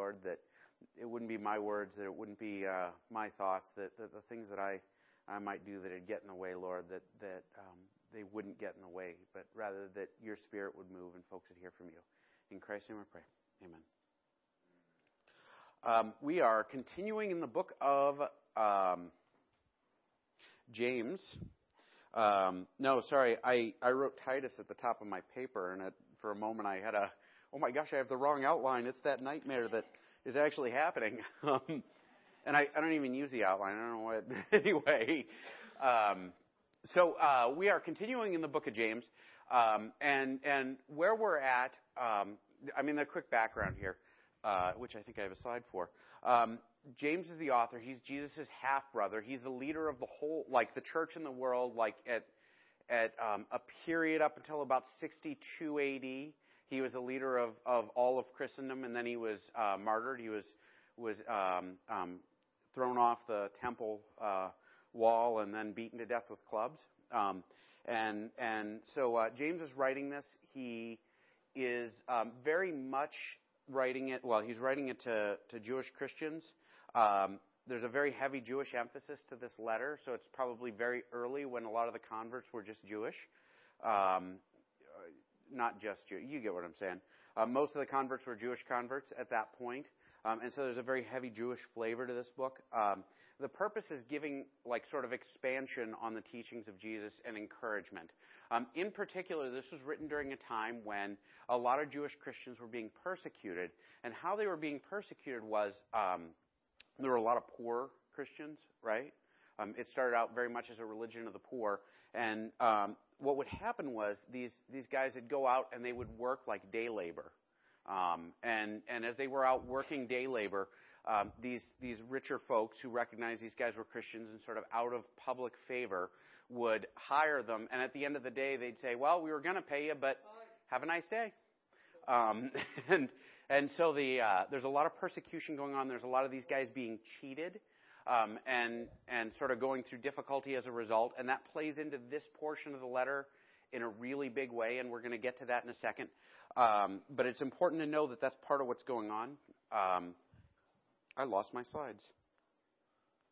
Lord, that it wouldn't be my words, that it wouldn't be uh, my thoughts, that, that the things that I, I might do that would get in the way, Lord, that, that um, they wouldn't get in the way, but rather that your spirit would move and folks would hear from you. In Christ's name I pray. Amen. Um, we are continuing in the book of um, James. Um, no, sorry, I, I wrote Titus at the top of my paper, and it, for a moment I had a, oh my gosh, I have the wrong outline. It's that nightmare that is actually happening. Um, and I, I don't even use the outline. I don't know what. anyway, um, so uh, we are continuing in the book of James, um, and and where we're at. Um, I mean, the quick background here, uh, which I think I have a slide for. Um, James is the author. He's Jesus' half brother. He's the leader of the whole, like the church in the world, like at at um, a period up until about 62 AD. He was a leader of, of all of Christendom, and then he was uh, martyred. He was was um, um, thrown off the temple uh, wall and then beaten to death with clubs. Um, and and so uh, James is writing this. He is um, very much writing it. Well, he's writing it to to Jewish Christians. Um, there's a very heavy Jewish emphasis to this letter, so it's probably very early when a lot of the converts were just Jewish. Um, not just Jew. You get what I'm saying. Uh, most of the converts were Jewish converts at that point. Um, and so there's a very heavy Jewish flavor to this book. Um, the purpose is giving like sort of expansion on the teachings of Jesus and encouragement. Um, in particular, this was written during a time when a lot of Jewish Christians were being persecuted, and how they were being persecuted was um, there were a lot of poor Christians, right? Um, it started out very much as a religion of the poor, and um, what would happen was these these guys would go out and they would work like day labor, um, and and as they were out working day labor, um, these these richer folks who recognized these guys were Christians and sort of out of public favor would hire them, and at the end of the day they'd say, "Well, we were going to pay you, but have a nice day," um, and and so the uh, there's a lot of persecution going on. There's a lot of these guys being cheated um, and and sort of going through difficulty as a result, and that plays into this portion of the letter in a really big way, and we're going to get to that in a second. Um, but it's important to know that that's part of what's going on. Um, I lost my slides.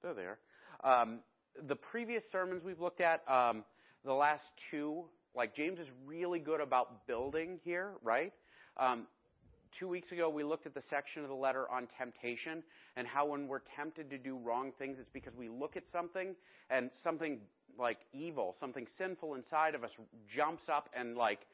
There they are. Um, the previous sermons we've looked at, um, the last two, like James is really good about building here, right? Two weeks ago, we looked at the section of the letter on temptation and how when we're tempted to do wrong things, it's because we look at something and something like evil, something sinful inside of us jumps up and like,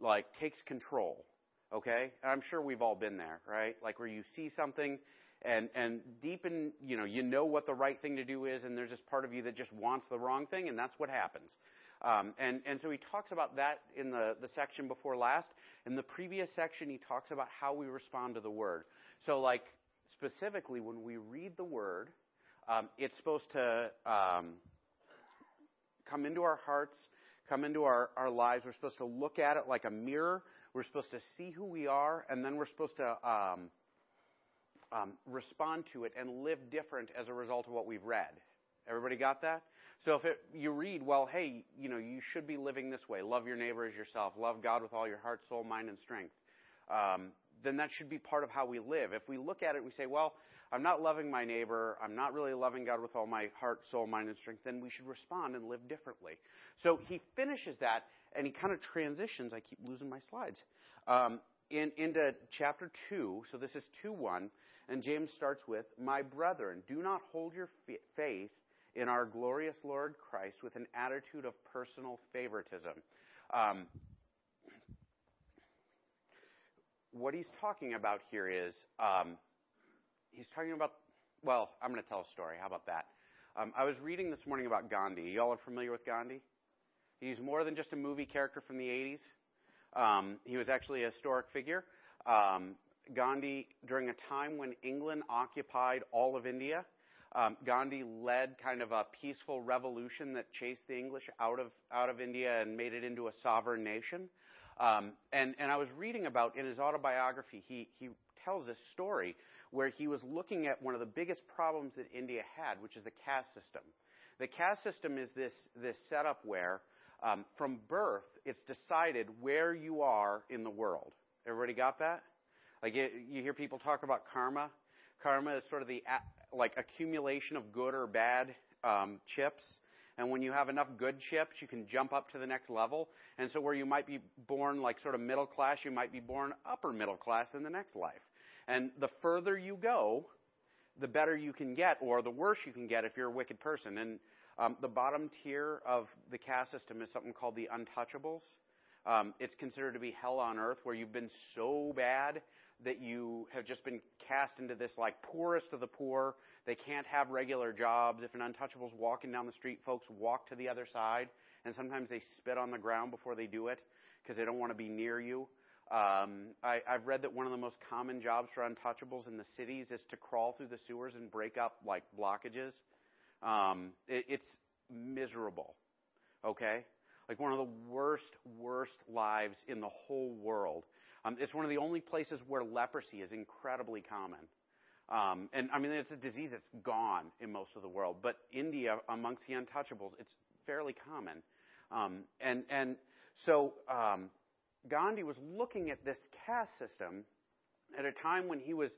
like takes control. Okay? And I'm sure we've all been there, right? Like where you see something and, and deep in, you know, you know what the right thing to do is and there's this part of you that just wants the wrong thing and that's what happens. Um, and, and so he talks about that in the, the section before last. In the previous section, he talks about how we respond to the word. So, like, specifically, when we read the word, um, it's supposed to um, come into our hearts, come into our, our lives. We're supposed to look at it like a mirror. We're supposed to see who we are, and then we're supposed to um, um respond to it and live different as a result of what we've read. Everybody got that? So if it, you read, well, hey, you know, you should be living this way. Love your neighbor as yourself. Love God with all your heart, soul, mind, and strength. Um, then that should be part of how we live. If we look at it, we say, well, I'm not loving my neighbor. I'm not really loving God with all my heart, soul, mind, and strength. Then we should respond and live differently. So he finishes that and he kind of transitions. I keep losing my slides. Um, in, into chapter 2. So this is 2 1. And James starts with, My brethren, do not hold your faith in our glorious Lord Christ with an attitude of personal favoritism. Um, what he's talking about here is um, he's talking about, well, I'm going to tell a story. How about that? Um, I was reading this morning about Gandhi. Y'all are familiar with Gandhi? He's more than just a movie character from the 80s. Um, he was actually a historic figure. Um, Gandhi, during a time when England occupied all of India, Gandhi led kind of a peaceful revolution that chased the English out of out of India and made it into a sovereign nation. Um, and I was reading about in his autobiography, he he tells this story where he was looking at one of the biggest problems that India had, which is the caste system. The caste system is this this setup where um, from birth it's decided where you are in the world. Everybody got that? Like you hear people talk about karma. Karma is sort of the like accumulation of good or bad um, chips. And when you have enough good chips, you can jump up to the next level. And so where you might be born like sort of middle class, you might be born upper middle class in the next life. And the further you go, the better you can get, or the worse you can get if you're a wicked person. And um, the bottom tier of the caste system is something called the untouchables. Um, it's considered to be hell on earth, where you've been so bad that you have just been cast into this like poorest of the poor. They can't have regular jobs. If an untouchable's walking down the street, folks walk to the other side, and sometimes they spit on the ground before they do it because they don't want to be near you. Um, I, I've read that one of the most common jobs for untouchables in the cities is to crawl through the sewers and break up like blockages. Um, it, it's miserable. Okay, like one of the worst, worst lives in the whole world. Um, it's one of the only places where leprosy is incredibly common. Um, and I mean, it's a disease that's gone in most of the world, but India, amongst the untouchables, it's fairly common. Um, and and so Gandhi was looking at this caste system at a time when he was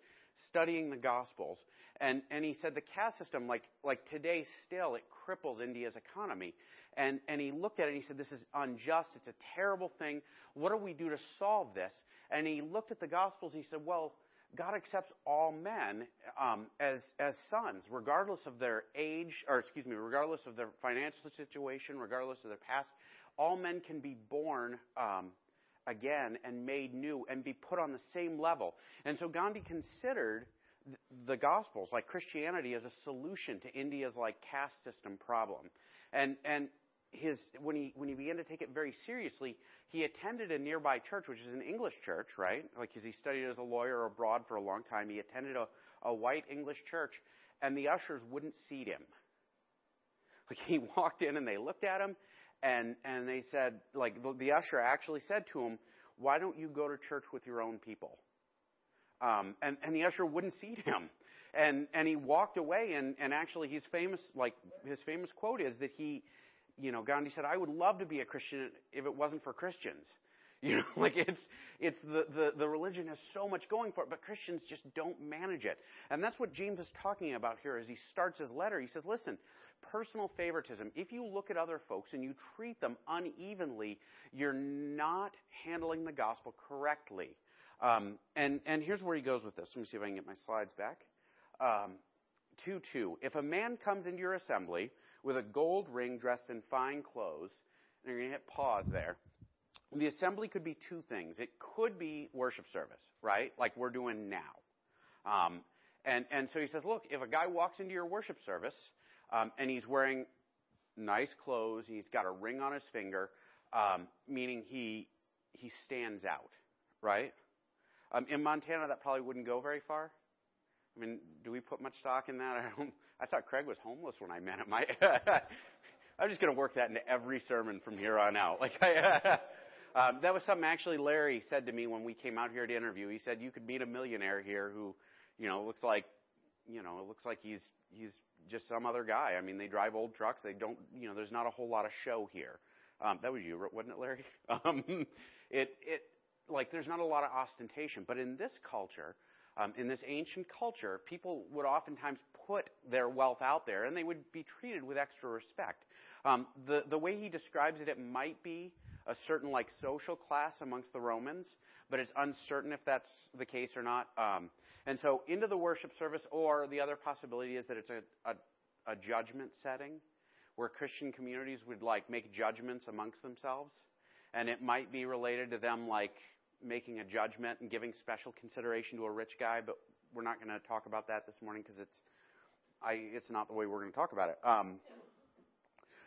studying the Gospels, and he said the caste system, like like today, still it cripples India's economy. And and he looked at it and he said, this is unjust. It's a terrible thing. What do we do to solve this? And he looked at the Gospels and he said, well, God accepts all men um, as as sons, regardless of their age, or excuse me, regardless of their financial situation, regardless of their past. All men can be born um, again and made new and be put on the same level. And so Gandhi considered the Gospels, like Christianity, as a solution to India's like caste system problem. And and his when he when he began to take it very seriously, he attended a nearby church, which is an English church, right? Like because he studied as a lawyer abroad for a long time, he attended a, a white English church, and the ushers wouldn't seat him. Like he walked in and they looked at him, and and they said like the, the usher actually said to him, "Why don't you go to church with your own people?" Um, and and the usher wouldn't seat him. And and he walked away and, and actually he's famous like his famous quote is that he you know, Gandhi said, I would love to be a Christian if it wasn't for Christians. You know, like it's, it's the, the, the religion has so much going for it, but Christians just don't manage it. And that's what James is talking about here as he starts his letter. He says, listen, personal favoritism, if you look at other folks and you treat them unevenly, you're not handling the gospel correctly. Um, and, and here's where he goes with this. Let me see if I can get my slides back. Um, 2 2. If a man comes into your assembly with a gold ring dressed in fine clothes. And you're going to hit pause there. The assembly could be two things. It could be worship service, right? Like we're doing now. Um, and, and so he says, look, if a guy walks into your worship service um, and he's wearing nice clothes, he's got a ring on his finger, um, meaning he, he stands out, right? Um, in Montana, that probably wouldn't go very far. I mean, do we put much stock in that? I don't. I thought Craig was homeless when I met him. I, I'm just going to work that into every sermon from here on out. Like, I, um, that was something actually Larry said to me when we came out here to interview. He said you could meet a millionaire here who, you know, looks like, you know, it looks like he's he's just some other guy. I mean, they drive old trucks. They don't, you know, there's not a whole lot of show here. Um, that was you, wasn't it, Larry? Um, it it like there's not a lot of ostentation, but in this culture um, in this ancient culture, people would oftentimes put their wealth out there and they would be treated with extra respect. Um, the, the way he describes it, it might be a certain like social class amongst the Romans, but it's uncertain if that's the case or not. Um, and so into the worship service, or the other possibility is that it's a, a, a judgment setting where Christian communities would like make judgments amongst themselves. And it might be related to them like making a judgment and giving special consideration to a rich guy, but we're not going to talk about that this morning because it's, I, it's not the way we're going to talk about it. Um,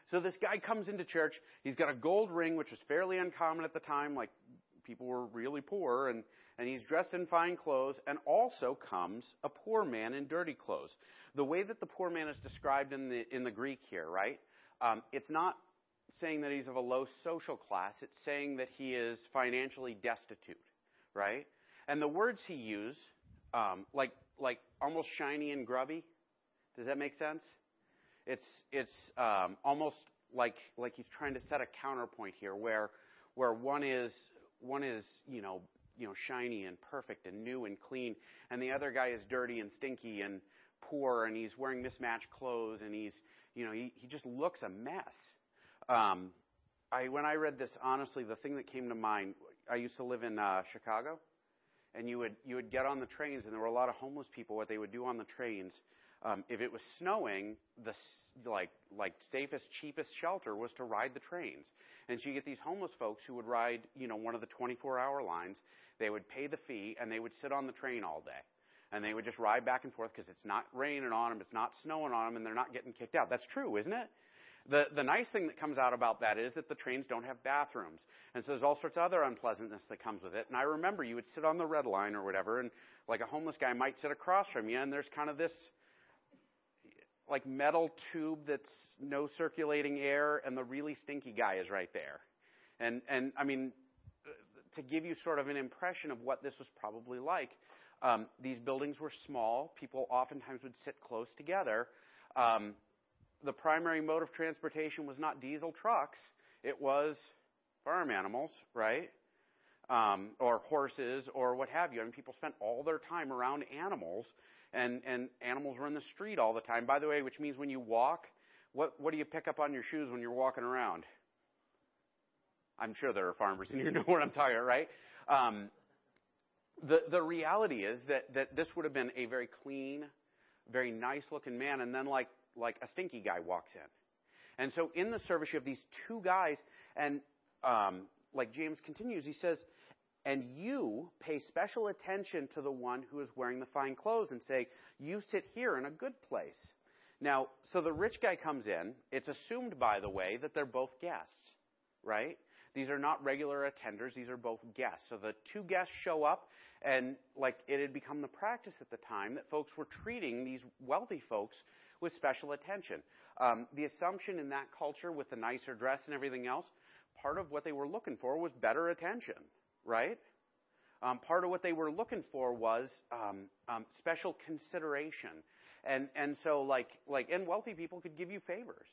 so this guy comes into church. He's got a gold ring, which was fairly uncommon at the time. Like people were really poor, and and he's dressed in fine clothes. And also comes a poor man in dirty clothes. The way that the poor man is described in the in the Greek here, right? Um, it's not saying that he's of a low social class. It's saying that he is financially destitute, right? And the words he used, um, like like almost shiny and grubby. Does that make sense? It's it's um, almost like like he's trying to set a counterpoint here, where where one is one is you know you know, shiny and perfect and new and clean, and the other guy is dirty and stinky and poor, and he's wearing mismatched clothes, and he's, you know, he, he just looks a mess. Um, I, when I read this, honestly, the thing that came to mind, I used to live in uh, Chicago, and you would you would get on the trains, and there were a lot of homeless people. What they would do on the trains, um, if it was snowing, the like like safest, cheapest shelter was to ride the trains. And so you get these homeless folks who would ride, you know, one of the 24-hour lines. They would pay the fee, and they would sit on the train all day. And they would just ride back and forth because it's not raining on them, it's not snowing on them, and they're not getting kicked out. That's true, isn't it? The, the nice thing that comes out about that is that the trains don't have bathrooms. And so there's all sorts of other unpleasantness that comes with it. And I remember you would sit on the red line or whatever, and like a homeless guy might sit across from you, and there's kind of this like metal tube that's no circulating air, and the really stinky guy is right there. And and I mean, to give you sort of an impression of what this was probably like, um, these buildings were small. People oftentimes would sit close together. Um, the primary mode of transportation was not diesel trucks, it was farm animals, right? Um, or horses or what have you. I mean, people spent all their time around animals, and, and animals were in the street all the time. By the way, which means when you walk, what, what do you pick up on your shoes when you're walking around? I'm sure there are farmers in here know what I'm talking about, right? Um, the, the reality is that, that this would have been a very clean, very nice looking man, and then like like a stinky guy walks in. And so in the service, you have these two guys, and um, like James continues, he says, and you pay special attention to the one who is wearing the fine clothes and say, You sit here in a good place. Now, so the rich guy comes in. It's assumed, by the way, that they're both guests, right? These are not regular attenders, these are both guests. So the two guests show up, and like it had become the practice at the time that folks were treating these wealthy folks with special attention. Um, the assumption in that culture, with the nicer dress and everything else, part of what they were looking for was better attention, right? Um, part of what they were looking for was um, um, special consideration, and and so like like and wealthy people could give you favors.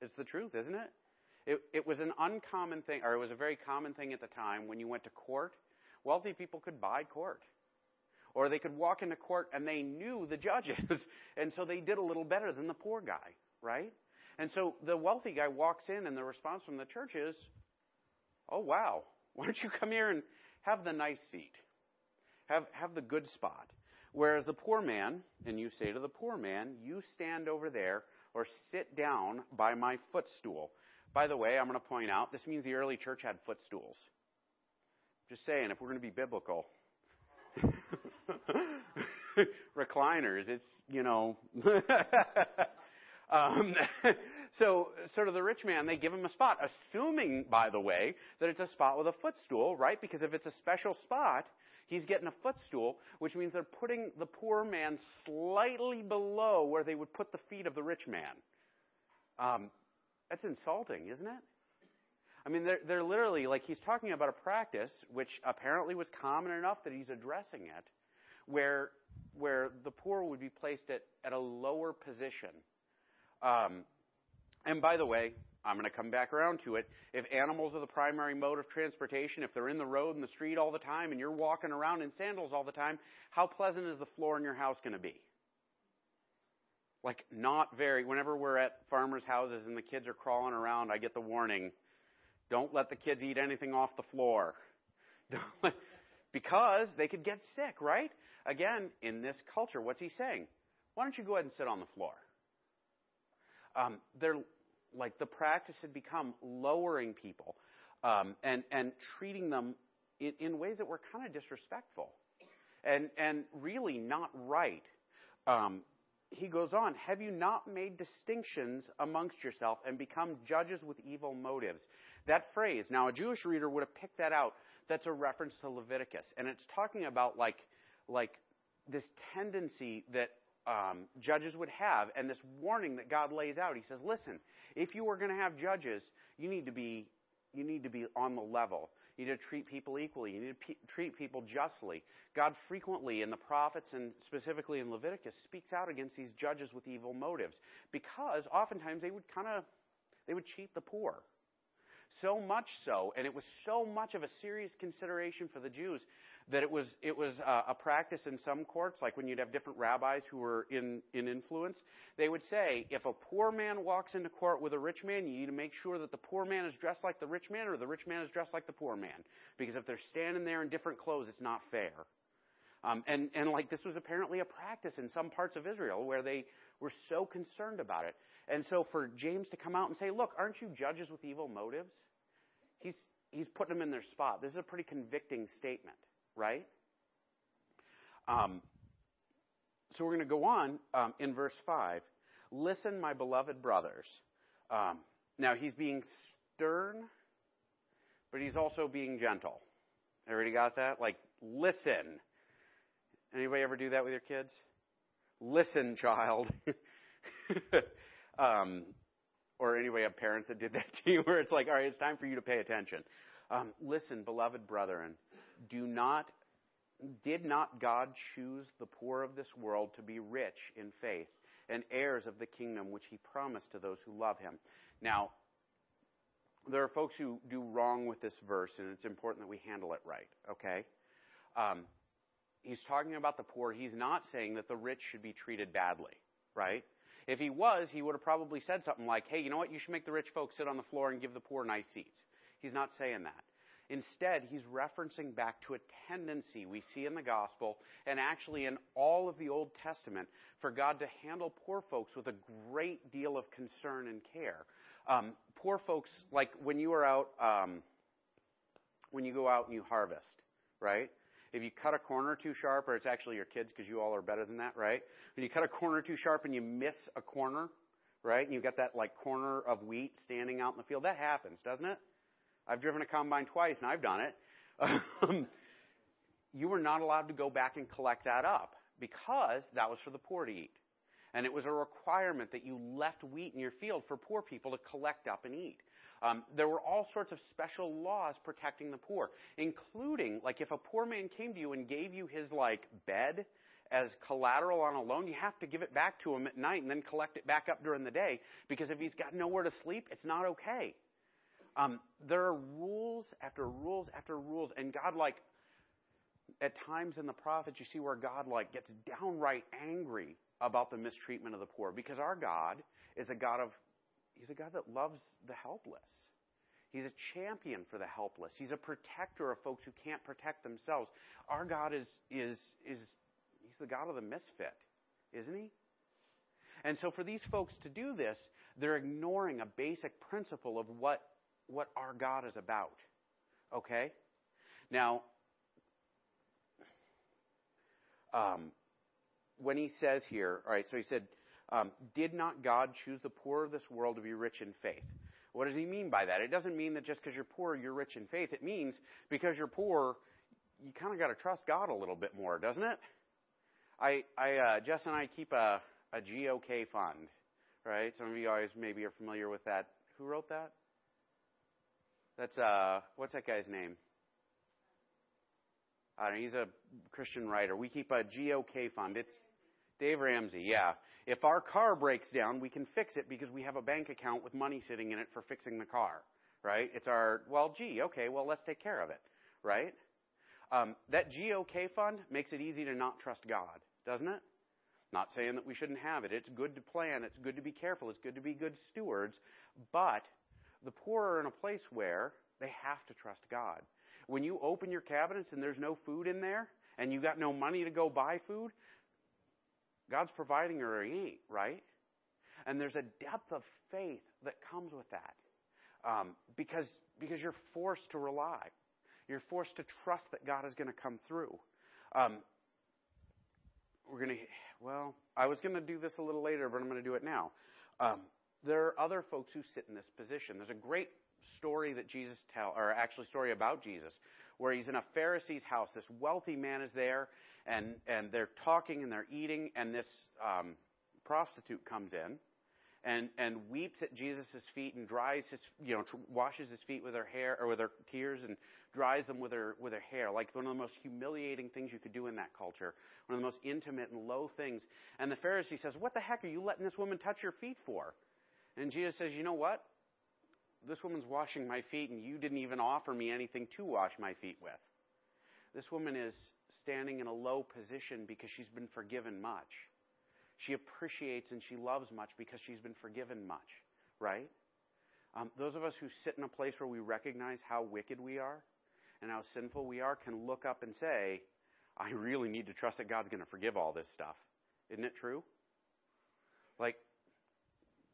It's the truth, isn't it? It, it was an uncommon thing, or it was a very common thing at the time when you went to court. Wealthy people could buy court. Or they could walk into court and they knew the judges, and so they did a little better than the poor guy, right? And so the wealthy guy walks in, and the response from the church is, Oh, wow, why don't you come here and have the nice seat? Have, have the good spot. Whereas the poor man, and you say to the poor man, You stand over there or sit down by my footstool. By the way, I'm going to point out this means the early church had footstools. Just saying, if we're going to be biblical. recliners. It's, you know. um, so, sort of the rich man, they give him a spot, assuming, by the way, that it's a spot with a footstool, right? Because if it's a special spot, he's getting a footstool, which means they're putting the poor man slightly below where they would put the feet of the rich man. Um, that's insulting, isn't it? I mean, they're, they're literally, like, he's talking about a practice which apparently was common enough that he's addressing it, where, where the poor would be placed at, at a lower position. Um, and by the way, I'm going to come back around to it. If animals are the primary mode of transportation, if they're in the road and the street all the time and you're walking around in sandals all the time, how pleasant is the floor in your house going to be? Like, not very. Whenever we're at farmers' houses and the kids are crawling around, I get the warning don't let the kids eat anything off the floor. because they could get sick, right? Again, in this culture, what's he saying? Why don't you go ahead and sit on the floor? Um, they're like the practice had become lowering people um, and and treating them in, in ways that were kind of disrespectful and and really not right. Um, he goes on, Have you not made distinctions amongst yourself and become judges with evil motives? That phrase, now a Jewish reader would have picked that out. That's a reference to Leviticus. And it's talking about like, like this tendency that um, judges would have and this warning that God lays out. He says, listen, if you are going to have judges, you need to be, you need to be on the level. You need to treat people equally. You need to pe- treat people justly. God frequently in the prophets and specifically in Leviticus speaks out against these judges with evil motives because oftentimes they would kind of they would cheat the poor. So much so, and it was so much of a serious consideration for the Jews that it was it was uh, a practice in some courts, like when you'd have different rabbis who were in in influence. They would say, if a poor man walks into court with a rich man, you need to make sure that the poor man is dressed like the rich man, or the rich man is dressed like the poor man, because if they're standing there in different clothes, it's not fair. Um, and and like this was apparently a practice in some parts of Israel where they were so concerned about it. And so for James to come out and say, "Look, aren't you judges with evil motives?" He's he's putting them in their spot. This is a pretty convicting statement right? Um, so we're going to go on um, in verse 5. Listen, my beloved brothers. Um, now, he's being stern, but he's also being gentle. Everybody got that? Like, listen. Anybody ever do that with your kids? Listen, child. um, or anyway, have parents that did that to you, where it's like, all right, it's time for you to pay attention. Um, listen, beloved brethren, do not, did not God choose the poor of this world to be rich in faith and heirs of the kingdom which he promised to those who love him? Now, there are folks who do wrong with this verse, and it's important that we handle it right, okay? Um, he's talking about the poor. He's not saying that the rich should be treated badly, right? If he was, he would have probably said something like, hey, you know what? You should make the rich folks sit on the floor and give the poor nice seats. He's not saying that. Instead, he's referencing back to a tendency we see in the gospel and actually in all of the Old Testament for God to handle poor folks with a great deal of concern and care. Um, poor folks, like when you are out, um, when you go out and you harvest, right? If you cut a corner too sharp, or it's actually your kids because you all are better than that, right? When you cut a corner too sharp and you miss a corner, right? And you've got that like corner of wheat standing out in the field, that happens, doesn't it? I've driven a combine twice and I've done it. Um, you were not allowed to go back and collect that up because that was for the poor to eat. And it was a requirement that you left wheat in your field for poor people to collect up and eat. Um, there were all sorts of special laws protecting the poor, including like if a poor man came to you and gave you his like bed as collateral on a loan, you have to give it back to him at night and then collect it back up during the day because if he's got nowhere to sleep, it's not okay. Um, there are rules after rules after rules, and God, like, at times in the prophets, you see where God, like, gets downright angry about the mistreatment of the poor because our God is a God of, He's a God that loves the helpless. He's a champion for the helpless. He's a protector of folks who can't protect themselves. Our God is, is, is, He's the God of the misfit, isn't He? And so for these folks to do this, they're ignoring a basic principle of what what our God is about. Okay? Now, um, when he says here, all right, so he said, um, Did not God choose the poor of this world to be rich in faith? What does he mean by that? It doesn't mean that just because you're poor, you're rich in faith. It means because you're poor, you kind of got to trust God a little bit more, doesn't it? I, I uh, Jess and I keep a, a GOK fund, right? Some of you guys maybe are familiar with that. Who wrote that? That's uh, what's that guy's name? I don't know, he's a Christian writer. We keep a GOK fund. It's Dave Ramsey, yeah. If our car breaks down, we can fix it because we have a bank account with money sitting in it for fixing the car, right? It's our, well, gee, okay, well, let's take care of it, right? Um, that GOK fund makes it easy to not trust God, doesn't it? Not saying that we shouldn't have it. It's good to plan. It's good to be careful. It's good to be good stewards. But the poor are in a place where they have to trust God. When you open your cabinets and there's no food in there, and you got no money to go buy food, God's providing or He ain't, right? And there's a depth of faith that comes with that, um, because because you're forced to rely, you're forced to trust that God is going to come through. Um, we're going to, well, I was going to do this a little later, but I'm going to do it now. Um, there are other folks who sit in this position. There's a great story that Jesus tell, or actually story about Jesus, where he's in a Pharisee's house. This wealthy man is there, and and they're talking and they're eating, and this um, prostitute comes in, and and weeps at Jesus' feet and dries his, you know, tr- washes his feet with her hair or with her tears and dries them with her with her hair, like one of the most humiliating things you could do in that culture, one of the most intimate and low things. And the Pharisee says, "What the heck are you letting this woman touch your feet for?" And Jesus says, You know what? This woman's washing my feet, and you didn't even offer me anything to wash my feet with. This woman is standing in a low position because she's been forgiven much. She appreciates and she loves much because she's been forgiven much, right? Um, those of us who sit in a place where we recognize how wicked we are and how sinful we are can look up and say, I really need to trust that God's going to forgive all this stuff. Isn't it true? Like,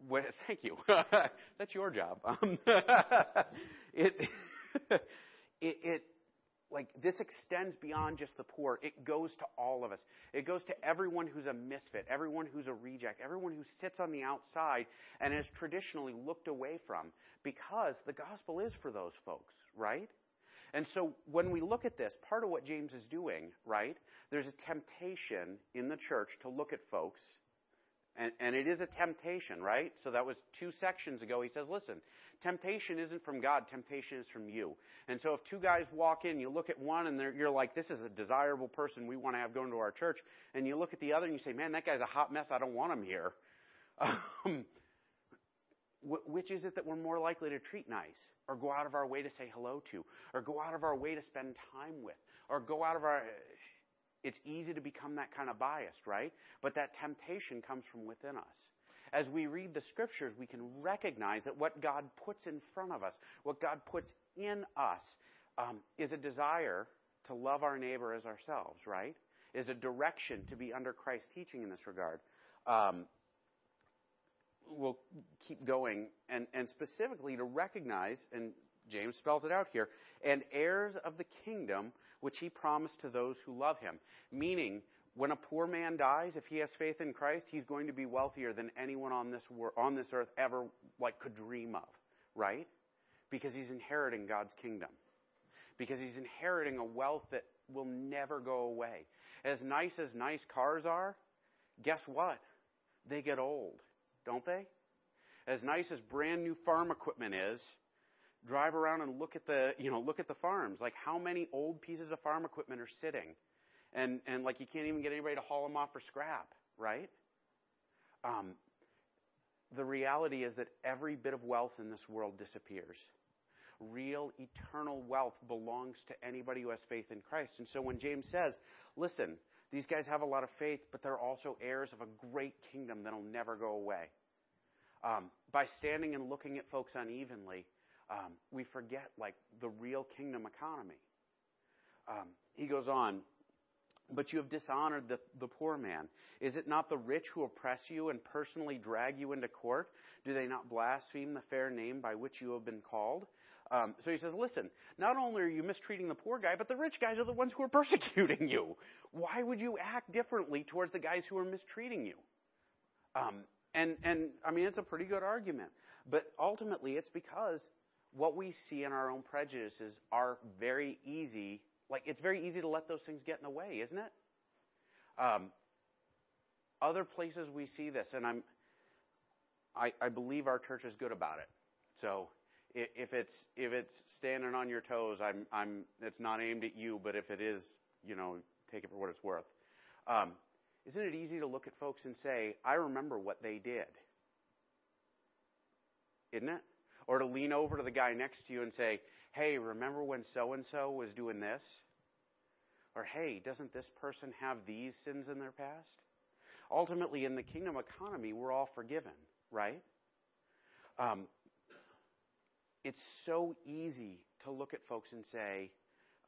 what, thank you. That's your job. Um, it, it, it, like this extends beyond just the poor. It goes to all of us. It goes to everyone who's a misfit, everyone who's a reject, everyone who sits on the outside and is traditionally looked away from because the gospel is for those folks, right? And so when we look at this, part of what James is doing, right? There's a temptation in the church to look at folks and, and, it is a temptation, right? So that was two sections ago. He says, listen, temptation isn't from God, temptation is from you. And so if two guys walk in, you look at one and you're like, this is a desirable person we want to have going to our church. And you look at the other and you say, man, that guy's a hot mess. I don't want him here. Um, which is it that we're more likely to treat nice or go out of our way to say hello to or go out of our way to spend time with or go out of our it's easy to become that kind of biased, right? But that temptation comes from within us. As we read the scriptures, we can recognize that what God puts in front of us, what God puts in us, um, is a desire to love our neighbor as ourselves, right? Is a direction to be under Christ's teaching in this regard. Um, we'll keep going, and, and specifically to recognize, and James spells it out here, and heirs of the kingdom which he promised to those who love him. Meaning, when a poor man dies, if he has faith in Christ, he's going to be wealthier than anyone on this wor- on this earth ever like could dream of, right? Because he's inheriting God's kingdom. Because he's inheriting a wealth that will never go away. As nice as nice cars are, guess what? They get old, don't they? As nice as brand new farm equipment is, drive around and look at the, you know, look at the farms. Like how many old pieces of farm equipment are sitting? And, and like you can't even get anybody to haul them off for scrap, right? Um, the reality is that every bit of wealth in this world disappears. Real, eternal wealth belongs to anybody who has faith in Christ. And so when James says, listen, these guys have a lot of faith, but they're also heirs of a great kingdom that'll never go away. Um, by standing and looking at folks unevenly, um, we forget like the real kingdom economy. Um, he goes on, but you have dishonored the, the poor man. Is it not the rich who oppress you and personally drag you into court? Do they not blaspheme the fair name by which you have been called? Um, so he says, listen, not only are you mistreating the poor guy, but the rich guys are the ones who are persecuting you. Why would you act differently towards the guys who are mistreating you? Um, and, and, I mean, it's a pretty good argument. But ultimately, it's because what we see in our own prejudices are very easy. Like, it's very easy to let those things get in the way, isn't it? Um, other places we see this, and I'm, I, I believe our church is good about it. So if it's if it's standing on your toes, I'm I'm it's not aimed at you, but if it is, you know, take it for what it's worth. Um, isn't it easy to look at folks and say, I remember what they did? Isn't it? Or to lean over to the guy next to you and say, hey, remember when so and so was doing this? Or, hey, doesn't this person have these sins in their past? Ultimately, in the kingdom economy, we're all forgiven, right? Um, it's so easy to look at folks and say,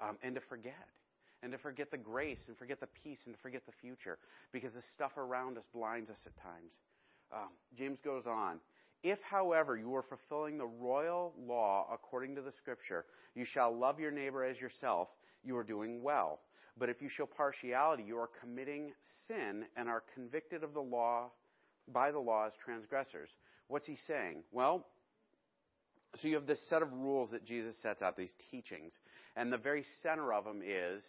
um, and to forget, and to forget the grace, and forget the peace, and to forget the future, because the stuff around us blinds us at times. Um, James goes on. If, however, you are fulfilling the royal law according to the scripture, you shall love your neighbor as yourself, you are doing well. But if you show partiality, you are committing sin and are convicted of the law by the law as transgressors. What's he saying? Well, so you have this set of rules that Jesus sets out, these teachings, and the very center of them is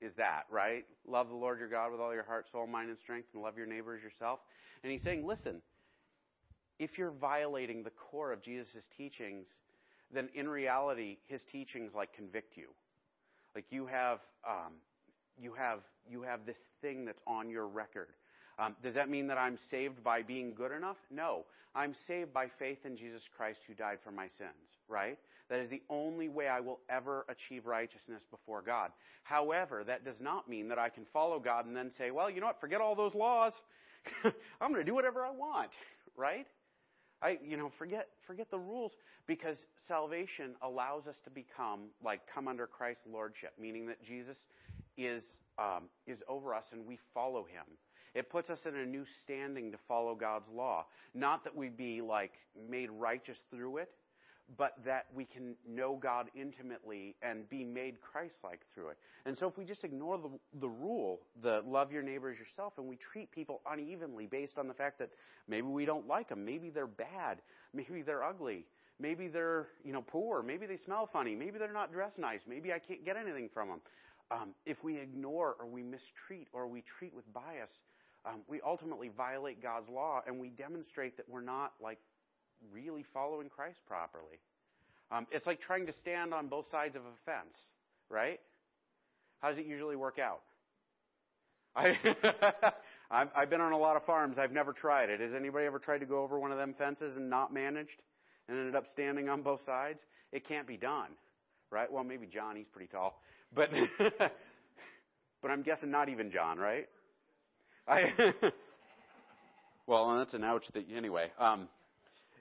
is that, right? Love the Lord your God with all your heart, soul, mind, and strength, and love your neighbor as yourself. And he's saying, listen, if you're violating the core of Jesus' teachings, then in reality, his teachings like convict you. Like you have, um, you have, you have this thing that's on your record Um, does that mean that I'm saved by being good enough? No. I'm saved by faith in Jesus Christ who died for my sins, right? That is the only way I will ever achieve righteousness before God. However, that does not mean that I can follow God and then say, well, you know what, forget all those laws. I'm going to do whatever I want, right? I, you know, forget, forget the rules because salvation allows us to become, like, come under Christ's lordship, meaning that Jesus is, um, is over us and we follow him. It puts us in a new standing to follow God's law. Not that we be like made righteous through it, but that we can know God intimately and be made Christ-like through it. And so if we just ignore the, the rule, the love your neighbor as yourself, and we treat people unevenly based on the fact that maybe we don't like them, maybe they're bad, maybe they're ugly, maybe they're, you know, poor, maybe they smell funny, maybe they're not dressed nice, maybe I can't get anything from them. Um, if we ignore or we mistreat or we treat with bias, um, we ultimately violate God's law and we demonstrate that we're not like really following Christ properly. Um, it's like trying to stand on both sides of a fence, right? How does it usually work out? I, I've been on a lot of farms. I've never tried it. Has anybody ever tried to go over one of them fences and not managed and ended up standing on both sides? It can't be done, right? Well, maybe John. He's pretty tall, but but I'm guessing not even John, right? I well, that's an ouch. That anyway. Um,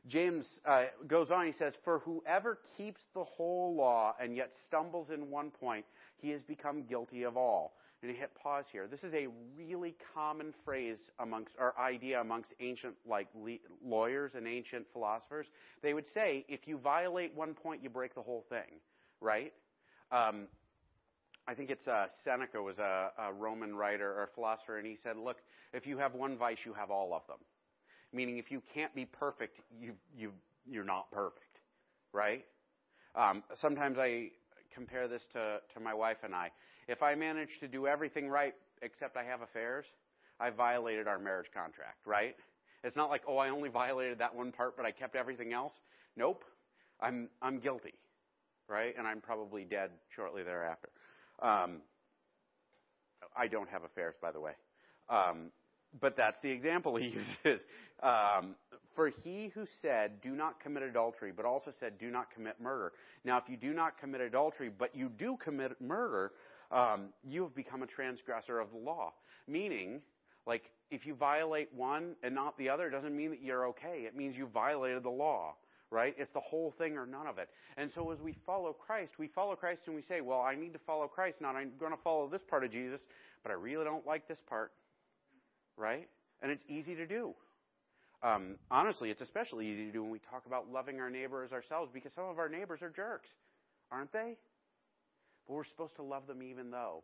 James uh, goes on. He says, "For whoever keeps the whole law and yet stumbles in one point, he has become guilty of all." And he hit pause here. This is a really common phrase amongst, or idea amongst ancient like lawyers and ancient philosophers. They would say, if you violate one point, you break the whole thing, right? Um, I think it's uh, Seneca was a, a Roman writer or philosopher, and he said, "Look, if you have one vice, you have all of them." Meaning, if you can't be perfect, you you you're not perfect, right? Um, sometimes I compare this to to my wife and I. If I manage to do everything right except I have affairs, I violated our marriage contract, right? It's not like, oh, I only violated that one part, but I kept everything else. Nope, I'm I'm guilty, right? And I'm probably dead shortly thereafter. Um, I don't have affairs, by the way. Um, but that's the example he uses. Um, for he who said, do not commit adultery, but also said, do not commit murder. Now, if you do not commit adultery, but you do commit murder, um, you have become a transgressor of the law. Meaning, like, if you violate one and not the other, doesn't mean that you're okay. It means you violated the law right? It's the whole thing or none of it. And so as we follow Christ, we follow Christ and we say, well, I need to follow Christ. Now I'm going to follow this part of Jesus, but I really don't like this part, right? And it's easy to do. Um, honestly, it's especially easy to do when we talk about loving our neighbor as ourselves because some of our neighbors are jerks, aren't they? But we're supposed to love them even though.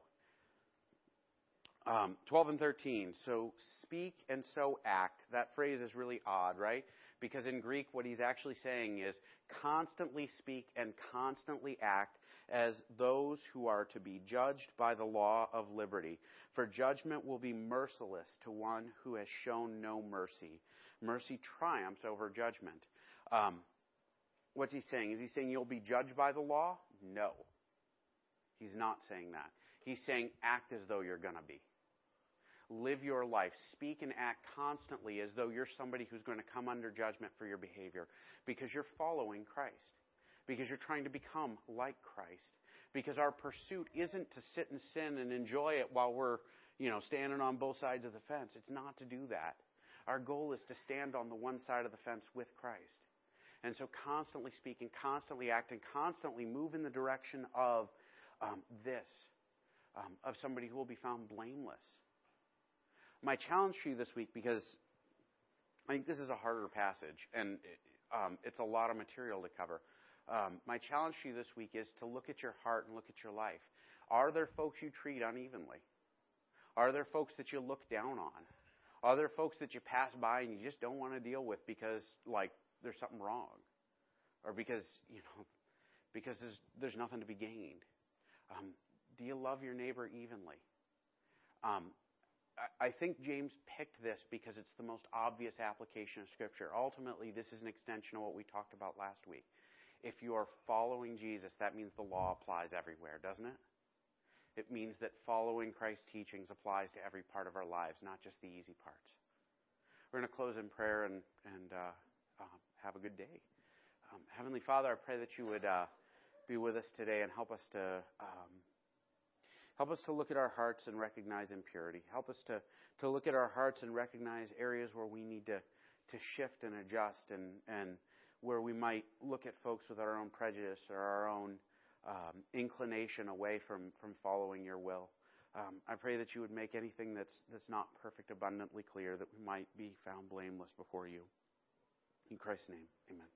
Um, 12 and 13. So speak and so act. That phrase is really odd, right? Because in Greek, what he's actually saying is constantly speak and constantly act as those who are to be judged by the law of liberty. For judgment will be merciless to one who has shown no mercy. Mercy triumphs over judgment. Um, what's he saying? Is he saying you'll be judged by the law? No. He's not saying that. He's saying act as though you're going to be live your life, speak and act constantly as though you're somebody who's going to come under judgment for your behavior because you're following Christ, because you're trying to become like Christ, because our pursuit isn't to sit and sin and enjoy it while we're, you know, standing on both sides of the fence. It's not to do that. Our goal is to stand on the one side of the fence with Christ. And so constantly speaking, constantly acting, constantly move in the direction of um, this, um, of somebody who will be found blameless my challenge for you this week, because I think this is a harder passage and um, it's a lot of material to cover. Um, my challenge to you this week is to look at your heart and look at your life. Are there folks you treat unevenly? Are there folks that you look down on? Are there folks that you pass by and you just don't want to deal with because, like, there's something wrong? Or because, you know, because there's, there's nothing to be gained? Um, do you love your neighbor evenly? Um, I think James picked this because it's the most obvious application of Scripture. Ultimately, this is an extension of what we talked about last week. If you are following Jesus, that means the law applies everywhere, doesn't it? It means that following Christ's teachings applies to every part of our lives, not just the easy parts. We're going to close in prayer and, and uh, uh, have a good day. Um, Heavenly Father, I pray that you would uh, be with us today and help us to um, help us to look at our hearts and recognize impurity. Help us to, to look at our hearts and recognize areas where we need to, to shift and adjust and, and where we might look at folks with our own prejudice or our own um, inclination away from, from following your will. Um, I pray that you would make anything that's, that's not perfect abundantly clear, that we might be found blameless before you. In Christ's name, amen.